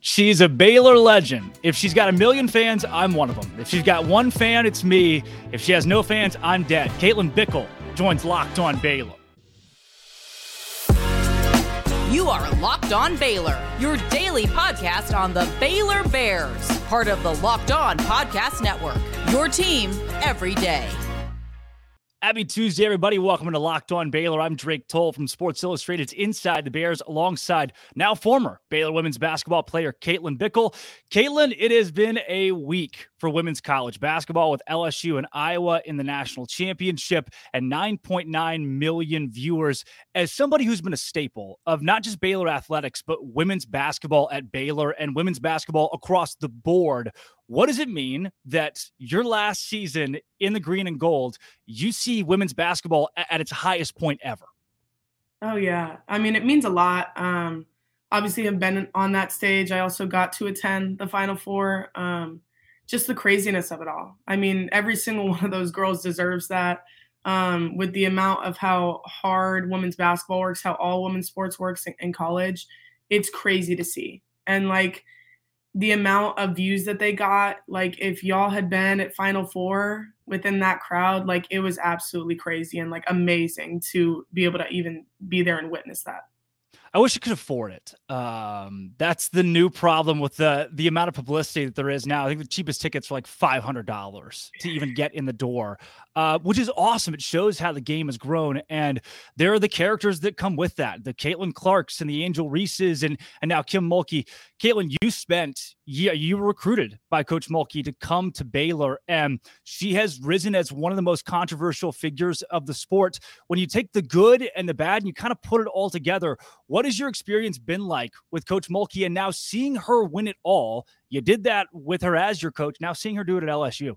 She's a Baylor legend. If she's got a million fans, I'm one of them. If she's got one fan, it's me. If she has no fans, I'm dead. Caitlin Bickle joins Locked On Baylor. You are Locked On Baylor, your daily podcast on the Baylor Bears, part of the Locked On Podcast Network. Your team every day. Happy Tuesday, everybody. Welcome to Locked On Baylor. I'm Drake Toll from Sports Illustrated's Inside the Bears, alongside now former Baylor women's basketball player Caitlin Bickle. Caitlin, it has been a week for women's college basketball with LSU and Iowa in the national championship and 9.9 million viewers. As somebody who's been a staple of not just Baylor athletics, but women's basketball at Baylor and women's basketball across the board, what does it mean that your last season in the green and gold, you see women's basketball at its highest point ever? Oh yeah. I mean, it means a lot. Um, obviously I've been on that stage. I also got to attend the final four. Um, just the craziness of it all. I mean, every single one of those girls deserves that. Um, with the amount of how hard women's basketball works, how all women's sports works in, in college, it's crazy to see. And like the amount of views that they got, like if y'all had been at Final Four within that crowd, like it was absolutely crazy and like amazing to be able to even be there and witness that. I wish I could afford it. Um, that's the new problem with the the amount of publicity that there is now. I think the cheapest tickets are like five hundred dollars to even get in the door, uh, which is awesome. It shows how the game has grown, and there are the characters that come with that: the Caitlin Clarks and the Angel Reeses, and and now Kim Mulkey. Caitlin, you spent yeah, you were recruited by Coach Mulkey to come to Baylor, and she has risen as one of the most controversial figures of the sport. When you take the good and the bad and you kind of put it all together, what has your experience been like with Coach Mulkey and now seeing her win it all? You did that with her as your coach. Now seeing her do it at LSU.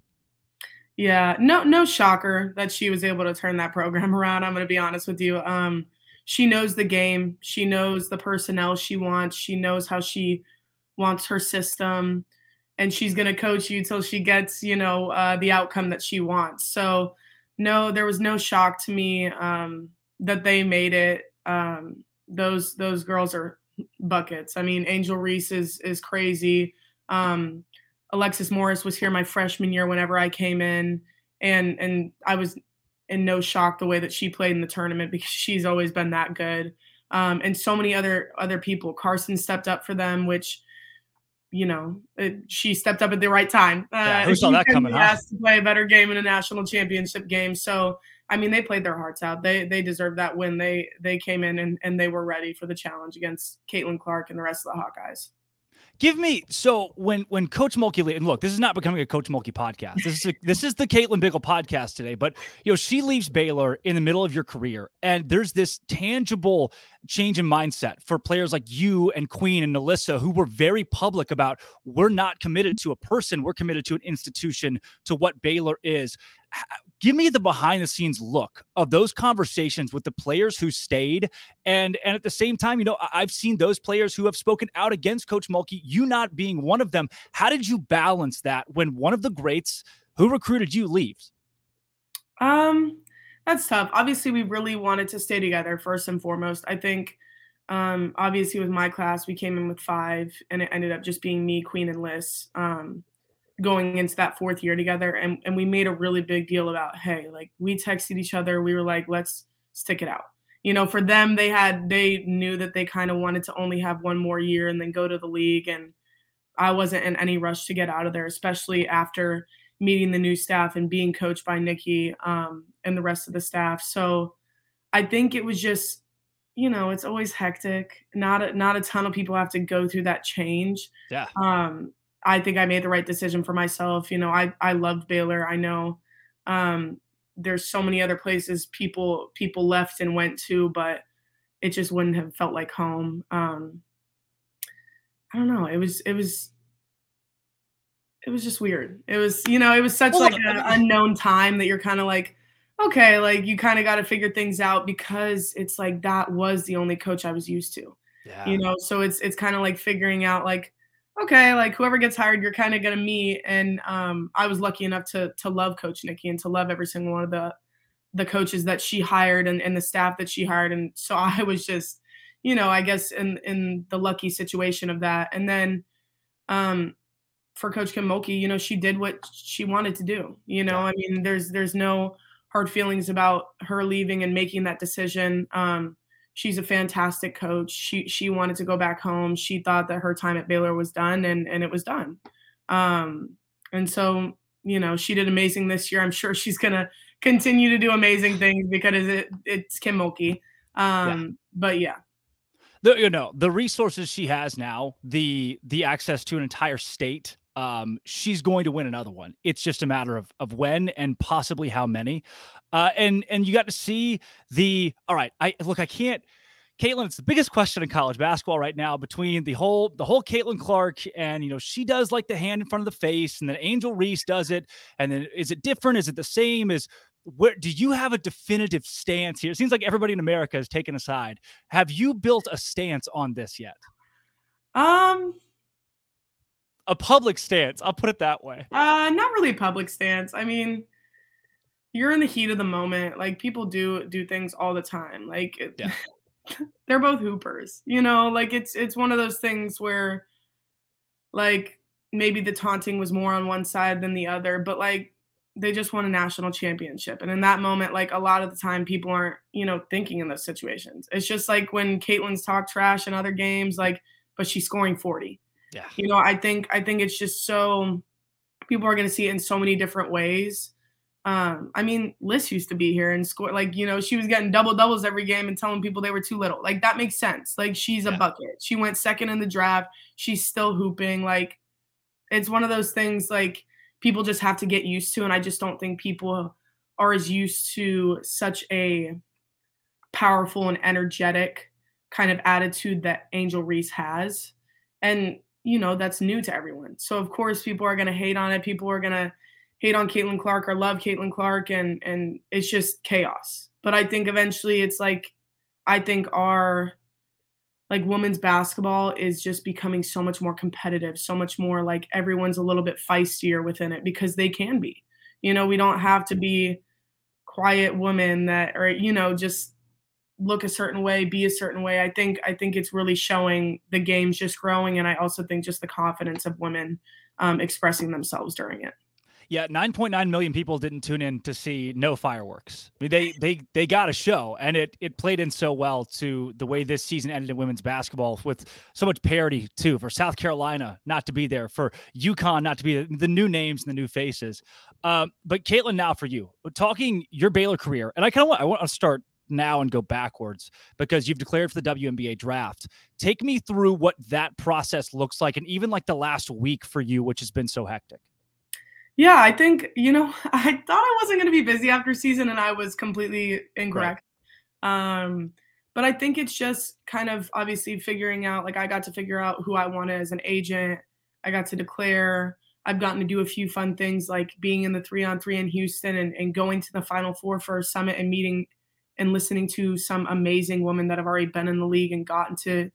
Yeah, no, no shocker that she was able to turn that program around. I'm going to be honest with you. Um, she knows the game. She knows the personnel she wants. She knows how she wants her system, and she's going to coach you till she gets, you know, uh, the outcome that she wants. So, no, there was no shock to me um, that they made it. Um, those those girls are buckets. I mean, Angel Reese is is crazy. Um, Alexis Morris was here my freshman year whenever I came in, and and I was in no shock the way that she played in the tournament because she's always been that good. Um, and so many other other people. Carson stepped up for them, which you know it, she stepped up at the right time. Uh, yeah, who saw that coming? Asked huh? to play a better game in a national championship game, so I mean, they played their hearts out. They they deserved that win. They they came in and, and they were ready for the challenge against Caitlin Clark and the rest of the Hawkeyes. Give me so when when Coach Mulkey and look, this is not becoming a Coach Mulkey podcast. This is a, this is the Caitlin Bickle podcast today. But you know, she leaves Baylor in the middle of your career, and there's this tangible change in mindset for players like you and Queen and Alyssa, who were very public about we're not committed to a person, we're committed to an institution, to what Baylor is give me the behind the scenes look of those conversations with the players who stayed and and at the same time you know i've seen those players who have spoken out against coach mulkey you not being one of them. How did you balance that when one of the greats who recruited you leaves? Um that's tough. Obviously we really wanted to stay together first and foremost. I think um obviously with my class we came in with five and it ended up just being me queen and liz. Um going into that fourth year together and, and we made a really big deal about hey like we texted each other. We were like let's stick it out. You know for them they had they knew that they kind of wanted to only have one more year and then go to the league and i wasn't in any rush to get out of there especially after meeting the new staff and being coached by nicki um, and the rest of the staff. So i think it was just you know it's always hectic. Not a, not a ton of people have to go through that change. Yeah. Um I think I made the right decision for myself. You know, I I loved Baylor. I know um, there's so many other places people people left and went to, but it just wouldn't have felt like home. Um, I don't know. It was it was it was just weird. It was you know it was such well, like an unknown time that you're kind of like okay like you kind of got to figure things out because it's like that was the only coach I was used to. Yeah. You know, so it's it's kind of like figuring out like okay, like whoever gets hired, you're kind of gonna meet. And um, I was lucky enough to to love Coach Nicki and to love every single one of the the coaches that she hired and, and the staff that she hired. And so I was just, you know, I guess in in the lucky situation of that. And then um for Coach Kim Mulkey, you know, she did what she wanted to do. You know, I mean, there's there's no hard feelings about her leaving and making that decision. Um, she's a fantastic coach. She she wanted to go back home. She thought that her time at Baylor was done, and and it was done. Um, and so you know, she did amazing this year. I'm sure she's gonna continue to do amazing things because it, it's Kim Mulkey. Um, yeah. But yeah, the you know the resources she has now, the the access to an entire state. Um, she's going to win another one. It's just a matter of of when and possibly how many. Uh, and and you got to see the all right. I look, I can't. Caitlin, it's the biggest question in college basketball right now between the whole the whole Caitlin Clark and you know she does like the hand in front of the face, and then Angel Reese does it, and then is it different? Is it the same? Is where do you have a definitive stance here? It seems like everybody in America has taken a side. Have you built a stance on this yet? Um, a public stance. I'll put it that way. Uh, not really a public stance. I mean, you're in the heat of the moment. Like people do do things all the time. Like yeah. they're both hoopers. You know, like it's it's one of those things where, like maybe the taunting was more on one side than the other, but like they just won a national championship. And in that moment, like a lot of the time, people aren't, you know, thinking in those situations. It's just like when Caitlin's talk trash in other games, like, but she's scoring 40. Yeah. You know, I think I think it's just so people are gonna see it in so many different ways. Um, I mean, Liz used to be here and score like, you know, she was getting double doubles every game and telling people they were too little. Like that makes sense. Like she's yeah. a bucket. She went second in the draft. She's still hooping. Like it's one of those things like people just have to get used to. And I just don't think people are as used to such a powerful and energetic kind of attitude that Angel Reese has. And, you know, that's new to everyone. So, of course, people are to hate on it. People are to hate on Caitlin Clark or love Caitlin Clark. And, and it's just chaos. But I think eventually it's like, I think our like women's basketball is just becoming so much more competitive, so much more like everyone's a little bit feistier within it because they can be. You know, we don't have to be quiet women that or you know just look a certain way, be a certain way. I think I think it's really showing the game's just growing, and I also think just the confidence of women um, expressing themselves during it. Yeah, 9.9 million people didn't tune in to see no fireworks. I mean, they they they got a show, and it it played in so well to the way this season ended in women's basketball with so much parity too. For South Carolina not to be there, for UConn not to be the new names and the new faces. Um, but Caitlin, now for you, talking your Baylor career, and I kind of want I want to start now and go backwards because you've declared for the WNBA draft. Take me through what that process looks like, and even like the last week for you, which has been so hectic. Yeah, I think, you know, I thought I wasn't going to be busy after season and I was completely incorrect. Right. Um, but I think it's just kind of obviously figuring out like I got to figure out who I wanted as an agent. I got to declare. I've gotten to do a few fun things like being in the three on three in Houston and, and going to the final four for a summit and meeting and listening to some amazing women that have already been in the league and gotten to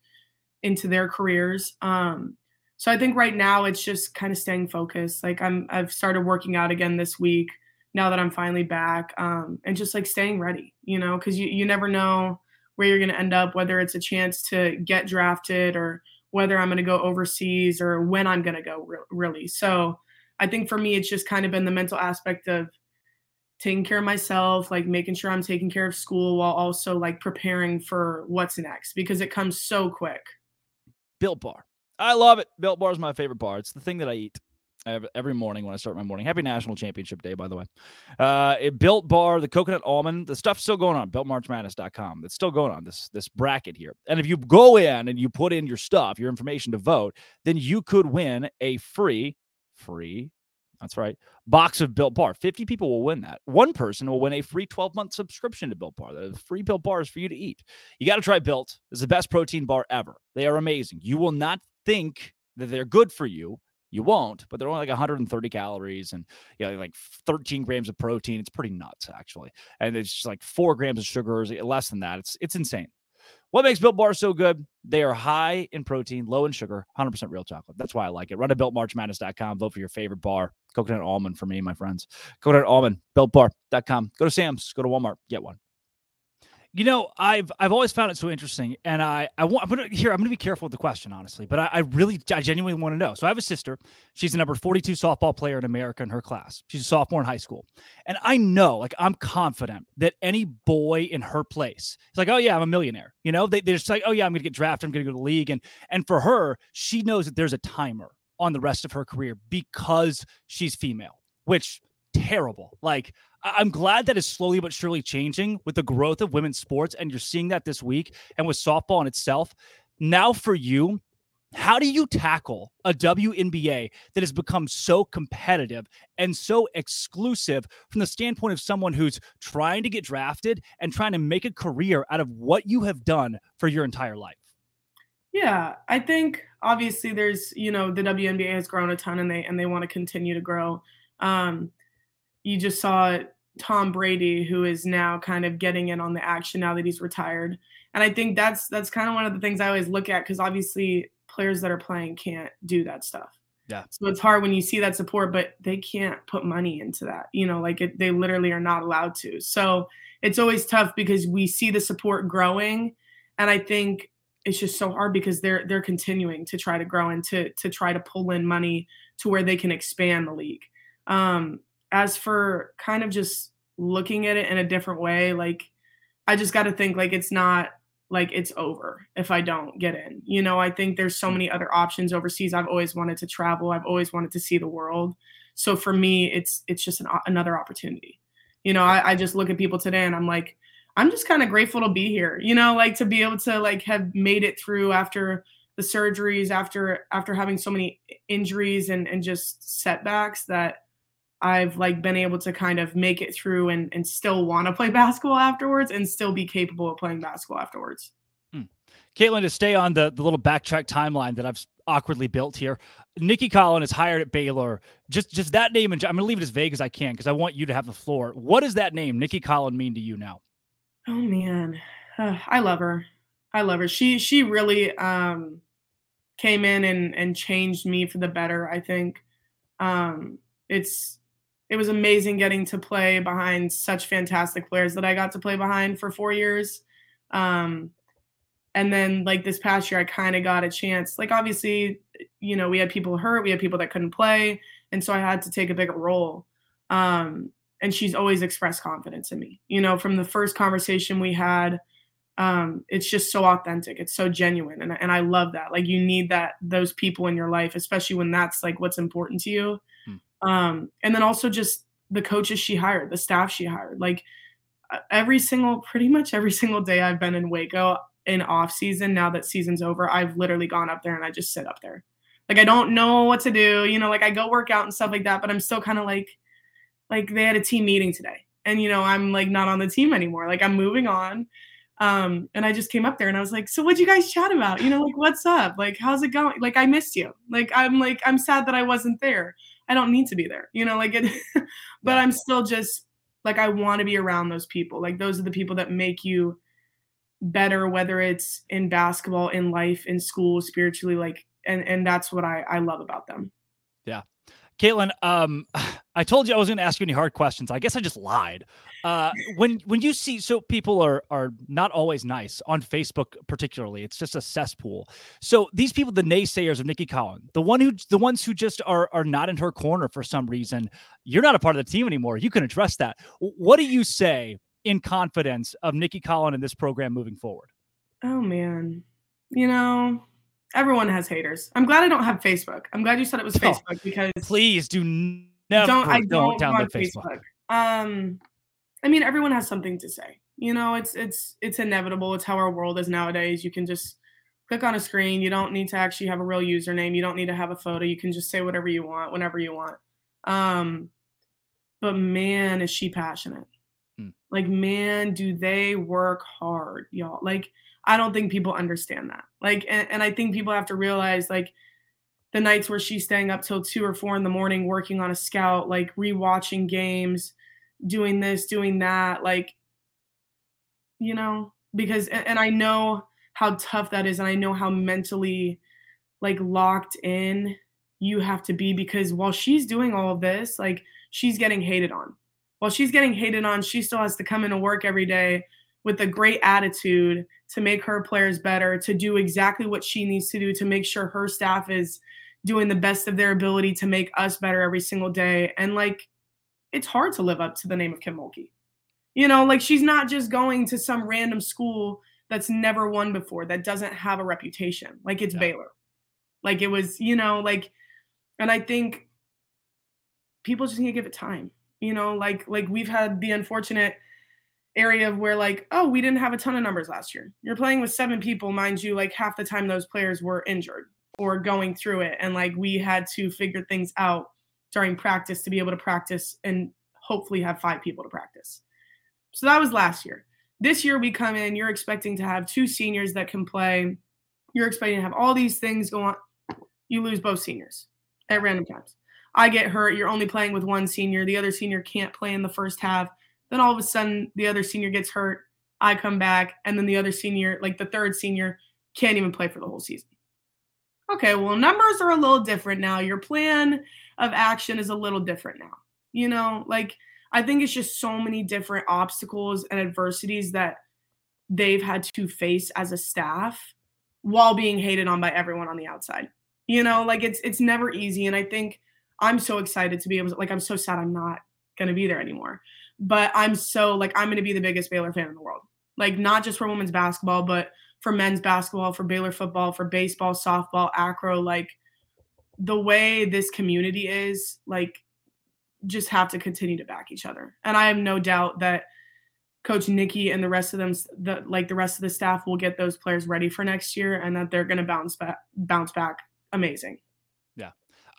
into their careers. Um, so I think right now it's just kind of staying focused. Like I'm I've started working out again this week now that I'm finally back. Um, and just like staying ready, you know, because you, you never know where you're gonna end up, whether it's a chance to get drafted or whether I'm gonna go overseas or when I'm gonna go re- really. So I think for me it's just kind of been the mental aspect of taking care of myself, like making sure I'm taking care of school while also like preparing for what's next because it comes so quick. Built bar I love it. Built Bar is my favorite bar. It's the thing that I eat every morning when I start my morning. Happy National Championship Day, by the way. Uh, it Built Bar, the coconut almond, the stuff's still going on. BuiltMarchMadness.com. It's still going on this this bracket here. And if you go in and you put in your stuff, your information to vote, then you could win a free, free. That's right. Box of Built Bar. 50 people will win that. One person will win a free 12 month subscription to Built Bar. The free Built Bars for you to eat. You got to try Built. It's the best protein bar ever. They are amazing. You will not think that they're good for you. You won't, but they're only like 130 calories and you know, like 13 grams of protein. It's pretty nuts, actually. And it's just like four grams of sugars, less than that. It's it's insane. What makes Built Bar so good? They are high in protein, low in sugar, 100% real chocolate. That's why I like it. Run to BuiltMarchMadness.com. Vote for your favorite bar. Coconut almond for me, my friends. Coconut almond, BuiltBar.com. Go to Sam's, go to Walmart, get one. You know, I've I've always found it so interesting, and I I want I'm gonna here I'm gonna be careful with the question honestly, but I, I really I genuinely want to know. So I have a sister. She's the number 42 softball player in America in her class. She's a sophomore in high school, and I know, like I'm confident that any boy in her place is like, oh yeah, I'm a millionaire. You know, they they're just like, oh yeah, I'm gonna get drafted, I'm gonna go to the league, and and for her, she knows that there's a timer on the rest of her career because she's female, which terrible. Like I'm glad that is slowly but surely changing with the growth of women's sports. And you're seeing that this week and with softball in itself. Now, for you, how do you tackle a WNBA that has become so competitive and so exclusive from the standpoint of someone who's trying to get drafted and trying to make a career out of what you have done for your entire life? Yeah, I think obviously there's, you know, the WNBA has grown a ton and they and they want to continue to grow. Um, you just saw Tom Brady, who is now kind of getting in on the action now that he's retired. And I think that's that's kind of one of the things I always look at because obviously players that are playing can't do that stuff. Yeah. So it's hard when you see that support, but they can't put money into that. You know, like it, they literally are not allowed to. So it's always tough because we see the support growing, and I think it's just so hard because they're they're continuing to try to grow and to to try to pull in money to where they can expand the league. Um, as for kind of just looking at it in a different way, like I just got to think like it's not like it's over if I don't get in. You know, I think there's so mm. many other options overseas. I've always wanted to travel. I've always wanted to see the world. So for me, it's it's just an, another opportunity. You know, I, I just look at people today and I'm like, I'm just kind of grateful to be here. You know, like to be able to like have made it through after the surgeries, after after having so many injuries and and just setbacks that I've like been able to kind of make it through and, and still want to play basketball afterwards and still be capable of playing basketball afterwards. Hmm. Caitlin, to stay on the, the little backtrack timeline that I've awkwardly built here, Nicki Collen is hired at Baylor. Just just that name, and I'm going to leave it as vague as I can because I want you to have the floor. What does that name, Nicki Collen, mean to you now? Oh man, uh, I love her. I love her. She she really um, came in and and changed me for the better. I think um, it's it was amazing getting to play behind such fantastic players that I got to play behind for four years. Um, and then like this past year, I kind of got a chance. Like obviously, you know, we had people hurt, we had people that couldn't play, and so I had to take a bigger role. Um, and she's always expressed confidence in me. You know, from the first conversation we had, um, it's just so authentic. It's so genuine, and and I love that. Like you need that those people in your life, especially when that's like what's important to you. Um, and then also just the coaches she hired, the staff she hired. Like uh, every single, pretty much every single day I've been in Waco in off season. Now that season's over, I've literally gone up there and I just sit up there. Like I don't know what to do, you know. Like I go work out and stuff like that, but I'm still kind of like, like they had a team meeting today, and you know I'm like not on the team anymore. Like I'm moving on. Um, and I just came up there and I was like, so what'd you guys chat about? You know, like what's up? Like, how's it going? Like, I missed you. Like, I'm like, I'm sad that I wasn't there. I don't need to be there, you know, like it, but I'm still just like, I want to be around those people. Like, those are the people that make you better, whether it's in basketball, in life, in school, spiritually, like, and, and that's what I, I love about them. Caitlin, um, I told you I was going to ask you any hard questions. I guess I just lied. Uh, when when you see so people are are not always nice on Facebook, particularly, it's just a cesspool. So these people, the naysayers of Nicki Collen, the one who the ones who just are are not in her corner for some reason, you're not a part of the team anymore. You can address that. What do you say in confidence of Nicki Collen in this program moving forward? Oh man, you know everyone has haters. I'm glad I don't have Facebook. I'm glad you said it was oh, Facebook because please do never don't I don't, don't download Facebook. Facebook. Um, I mean, everyone has something to say. You know, it's it's it's inevitable. It's how our world is nowadays. You can just click on a screen. You don't need to actually have a real username. You don't need to have a photo. You can just say whatever you want whenever you want. Um, but man, is she passionate. Hmm. Like, man, do they work hard, y'all. Like, I don't think people understand that. Like, and, and I think people have to realize, like, the nights where she's staying up till two or four in the morning working on a scout, like rewatching games, doing this, doing that, like, you know, because, and, and I know how tough that is. And I know how mentally, like, locked in you have to be because while she's doing all of this, like, she's getting hated on. While she's getting hated on, she still has to come into work every day with a great attitude to make her players better, to do exactly what she needs to do to make sure her staff is doing the best of their ability to make us better every single day. And like, it's hard to live up to the name of Kim Mulkey. You know, like she's not just going to some random school that's never won before, that doesn't have a reputation. Like it's yeah. Baylor. Like it was, you know, like, and I think people just need to give it time. You know, like like we've had the unfortunate area of where like, oh, we didn't have a ton of numbers last year. You're playing with seven people, mind you, like half the time those players were injured or going through it. And like we had to figure things out during practice to be able to practice and hopefully have five people to practice. So that was last year. This year we come in, you're expecting to have two seniors that can play. You're expecting to have all these things go on. You lose both seniors at random times. I get hurt. You're only playing with one senior. The other senior can't play in the first half. Then all of a sudden, the other senior gets hurt. I come back, and then the other senior, like the third senior, can't even play for the whole season. Okay, well, numbers are a little different now. Your plan of action is a little different now. You know, like I think it's just so many different obstacles and adversities that they've had to face as a staff while being hated on by everyone on the outside. You know, like it's it's never easy and I think I'm so excited to be able to like I'm so sad I'm not going to be there anymore. But I'm so like I'm going to be the biggest Baylor fan in the world. Like not just for women's basketball, but for men's basketball, for Baylor football, for baseball, softball, acro, like the way this community is, like just have to continue to back each other. And I have no doubt that coach Nicki and the rest of them the like the rest of the staff will get those players ready for next year and that they're going to bounce back bounce back amazing.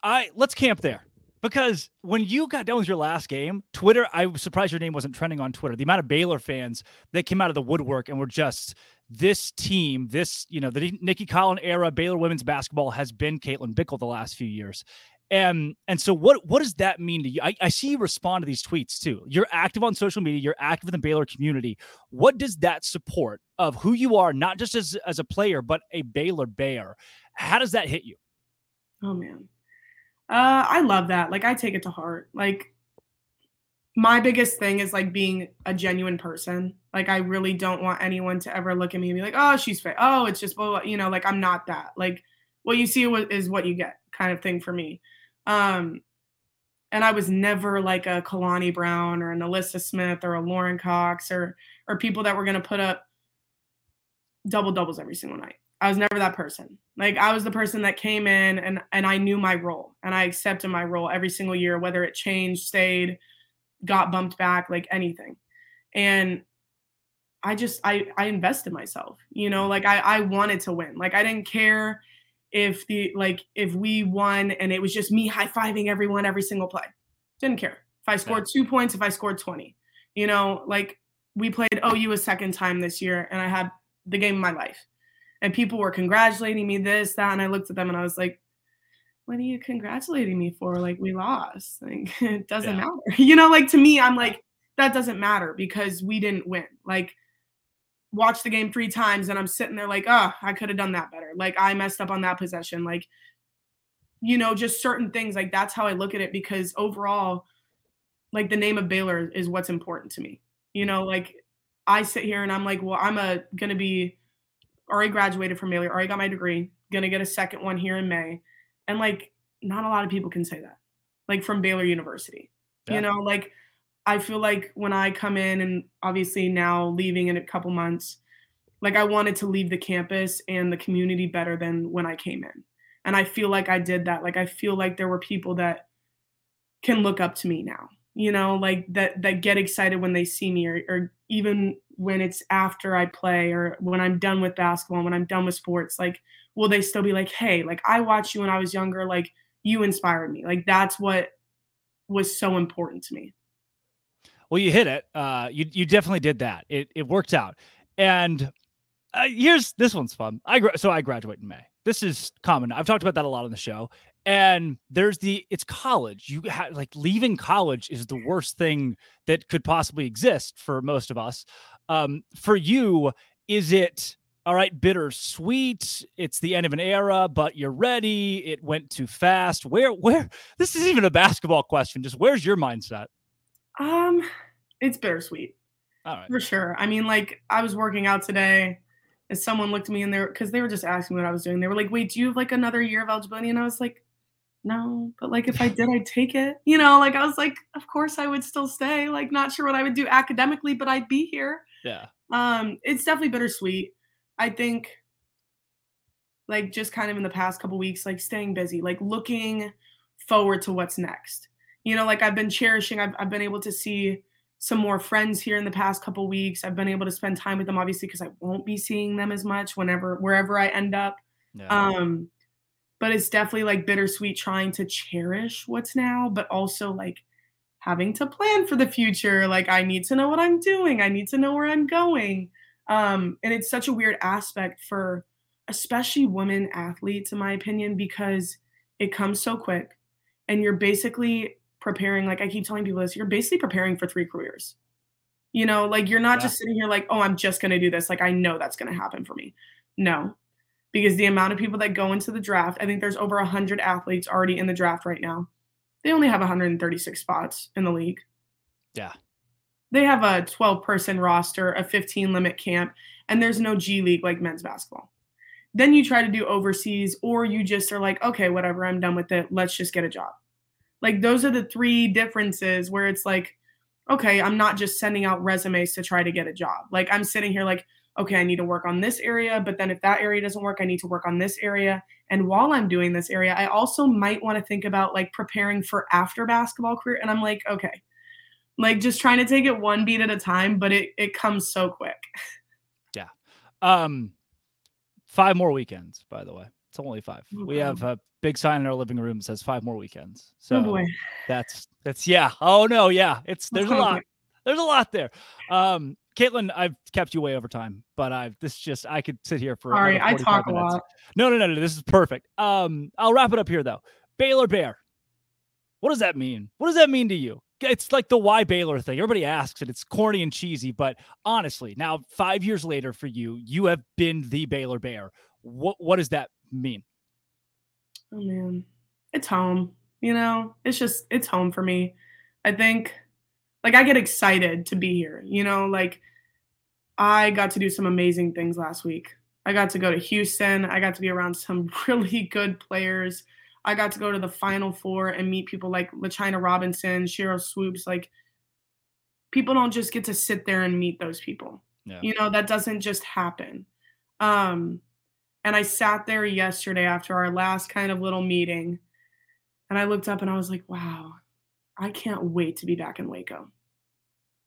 I let's camp there. Because when you got done with your last game, Twitter, I was surprised your name wasn't trending on Twitter. The amount of Baylor fans that came out of the woodwork and were just this team, this, you know, the Nicki Collen era Baylor women's basketball has been Caitlin Bickle the last few years. And and so what what does that mean to you? I, I see you respond to these tweets too. You're active on social media, you're active in the Baylor community. What does that support of who you are, not just as, as a player, but a Baylor Bear? How does that hit you? Oh man. Uh I love that. Like I take it to heart. Like my biggest thing is like being a genuine person. Like I really don't want anyone to ever look at me and be like, "Oh, she's fake. Oh, it's just blah, blah. you know, like I'm not that. Like what you see is what you get kind of thing for me. Um, and I was never like a Kalani Brown or an Alyssa Smith or a Lauren Cox or or people that were gonna put up double doubles every single night. I was never that person. Like I was the person that came in and and I knew my role and I accepted my role every single year, whether it changed, stayed, got bumped back, like anything. And I just I I invested myself, you know, like I I wanted to win. Like I didn't care if the like if we won and it was just me high fiving everyone every single play. Didn't care. If I scored two points, if I scored 20. You know, like we played OU a second time this year and I had the game of my life. And people were congratulating me this, that, and I looked at them and I was like, what are you congratulating me for? Like we lost. Like it doesn't yeah. matter. You know, like to me, I'm like, that doesn't matter because we didn't win. Like watch the game three times and I'm sitting there like, oh, I could have done that better. Like I messed up on that possession. Like, you know, just certain things. Like that's how I look at it because overall, like the name of Baylor is what's important to me. You know, like I sit here and I'm like, well, I'm a gonna be already graduated from Baylor, already got my degree, gonna get a second one here in May. And like not a lot of people can say that. Like from Baylor University. Yeah. You know, like I feel like when I come in and obviously now leaving in a couple months, like I wanted to leave the campus and the community better than when I came in. And I feel like I did that. Like I feel like there were people that can look up to me now, you know, like that that get excited when they see me or, or even when it's after I play or when I'm done with basketball, and when I'm done with sports, like will they still be like, "Hey, like I watched you when I was younger, like you inspired me." Like that's what was so important to me. Well, you hit it. Uh, you you definitely did that. It it worked out. And uh, here's this one's fun. I gra- so I graduate in May. This is common. I've talked about that a lot on the show. And there's the it's college. You have like leaving college is the worst thing that could possibly exist for most of us. Um, for you, is it all right, bittersweet. It's the end of an era, but you're ready. It went too fast. Where, where, this is even a basketball question. Just where's your mindset? Um, it's bittersweet. All right. For sure. I mean, like I was working out today and someone looked at me and they because they were just asking me what I was doing. They were like, wait, do you have like another year of eligibility? And I was like, no, but like if I did, I'd take it. You know, like I was like, of course I would still stay. Like, not sure what I would do academically, but I'd be here. Yeah. Um, it's definitely bittersweet. I think like just kind of in the past couple weeks, like staying busy, like looking forward to what's next. You know, like I've been cherishing, I've, I've been able to see some more friends here in the past couple weeks. I've been able to spend time with them, obviously, because I won't be seeing them as much whenever, wherever I end up. Yeah. Um, but it's definitely like bittersweet trying to cherish what's now, but also like having to plan for the future. Like I need to know what I'm doing. I need to know where I'm going. Um, and it's such a weird aspect for especially women athletes, in my opinion, because it comes so quick and you're basically preparing, like I keep telling people this, you're basically preparing for three careers. You know, like you're not Yeah. just sitting here like, oh, I'm just gonna do this. Like I know that's gonna happen for me. No. Because the amount of people that go into the draft, I think there's over 100 athletes already in the draft right now. They only have 136 spots in the league. Yeah. They have a 12 person roster, a 15 limit camp, and there's no G League like men's basketball. Then you try to do overseas, or you just are like, okay, whatever, I'm done with it. Let's just get a job. Like, those are the three differences where it's like, okay, I'm not just sending out resumes to try to get a job. Like, I'm sitting here like, okay, I need to work on this area, but then if that area doesn't work, I need to work on this area. And while I'm doing this area, I also might want to think about like preparing for after basketball career. And I'm like, okay, like just trying to take it one beat at a time, but it it comes so quick. Yeah. Um, five more weekends, by the way. It's only five. Oh, we have a big sign in our living room that says five more weekends. So oh that's that's yeah. Oh no, yeah. It's there's a lot. There's a lot there. Um, Caitlin, I've kept you way over time, but I've this just I could sit here for Sorry, I 45 talk a lot. No, no, no, no. This is perfect. Um, I'll wrap it up here though. Baylor Bear. What does that mean? What does that mean to you? It's like the why Baylor thing. Everybody asks it. It's corny and cheesy, but honestly, now five years later for you, you have been the Baylor Bear. What what does that mean? Oh man, it's home. You know, it's just it's home for me. I think, like, I get excited to be here. You know, like I got to do some amazing things last week. I got to go to Houston. I got to be around some really good players. I got to go to the Final Four and meet people like LaChina Robinson, Sheryl Swoopes. Like, people don't just get to sit there and meet those people. Yeah. You know, that doesn't just happen. Um, and I sat there yesterday after our last kind of little meeting and I looked up and I was like, wow, I can't wait to be back in Waco.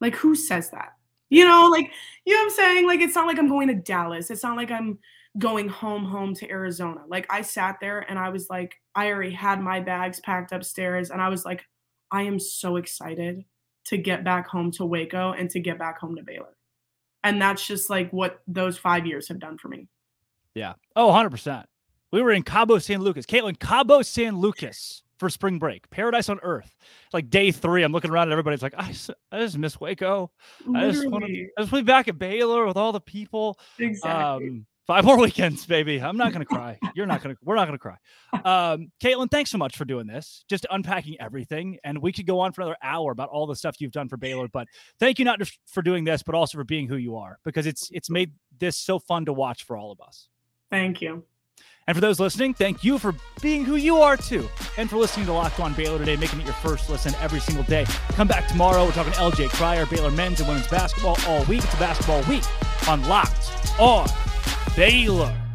Like, who says that? You know, like, you know I'm saying? Like, it's not like I'm going to Dallas. It's not like I'm going home, home to Arizona. Like, I sat there and I was like, I already had my bags packed upstairs and I was like, I am so excited to get back home to Waco and to get back home to Baylor. And that's just like what those five years have done for me. Yeah. Oh, 100%. We were in Cabo San Lucas. Caitlin, Cabo San Lucas for spring break. Paradise on earth. Like day three, I'm looking around at everybody. It's like, I just miss Waco. I just want to Literally. I just want to be back at Baylor with all the people. Exactly. Um, five more weekends, baby. I'm not gonna cry. You're not gonna. We're not gonna cry. Um, Caitlin, thanks so much for doing this. Just unpacking everything, and we could go on for another hour about all the stuff you've done for Baylor. But thank you not just for doing this, but also for being who you are, because it's it's made this so fun to watch for all of us. Thank you. And for those listening, thank you for being who you are too. And for listening to Locked On Baylor today, making it your first listen every single day. Come back tomorrow. We're talking LJ Cryer, Baylor men's and women's basketball all week. It's a basketball week on Locked On Baylor.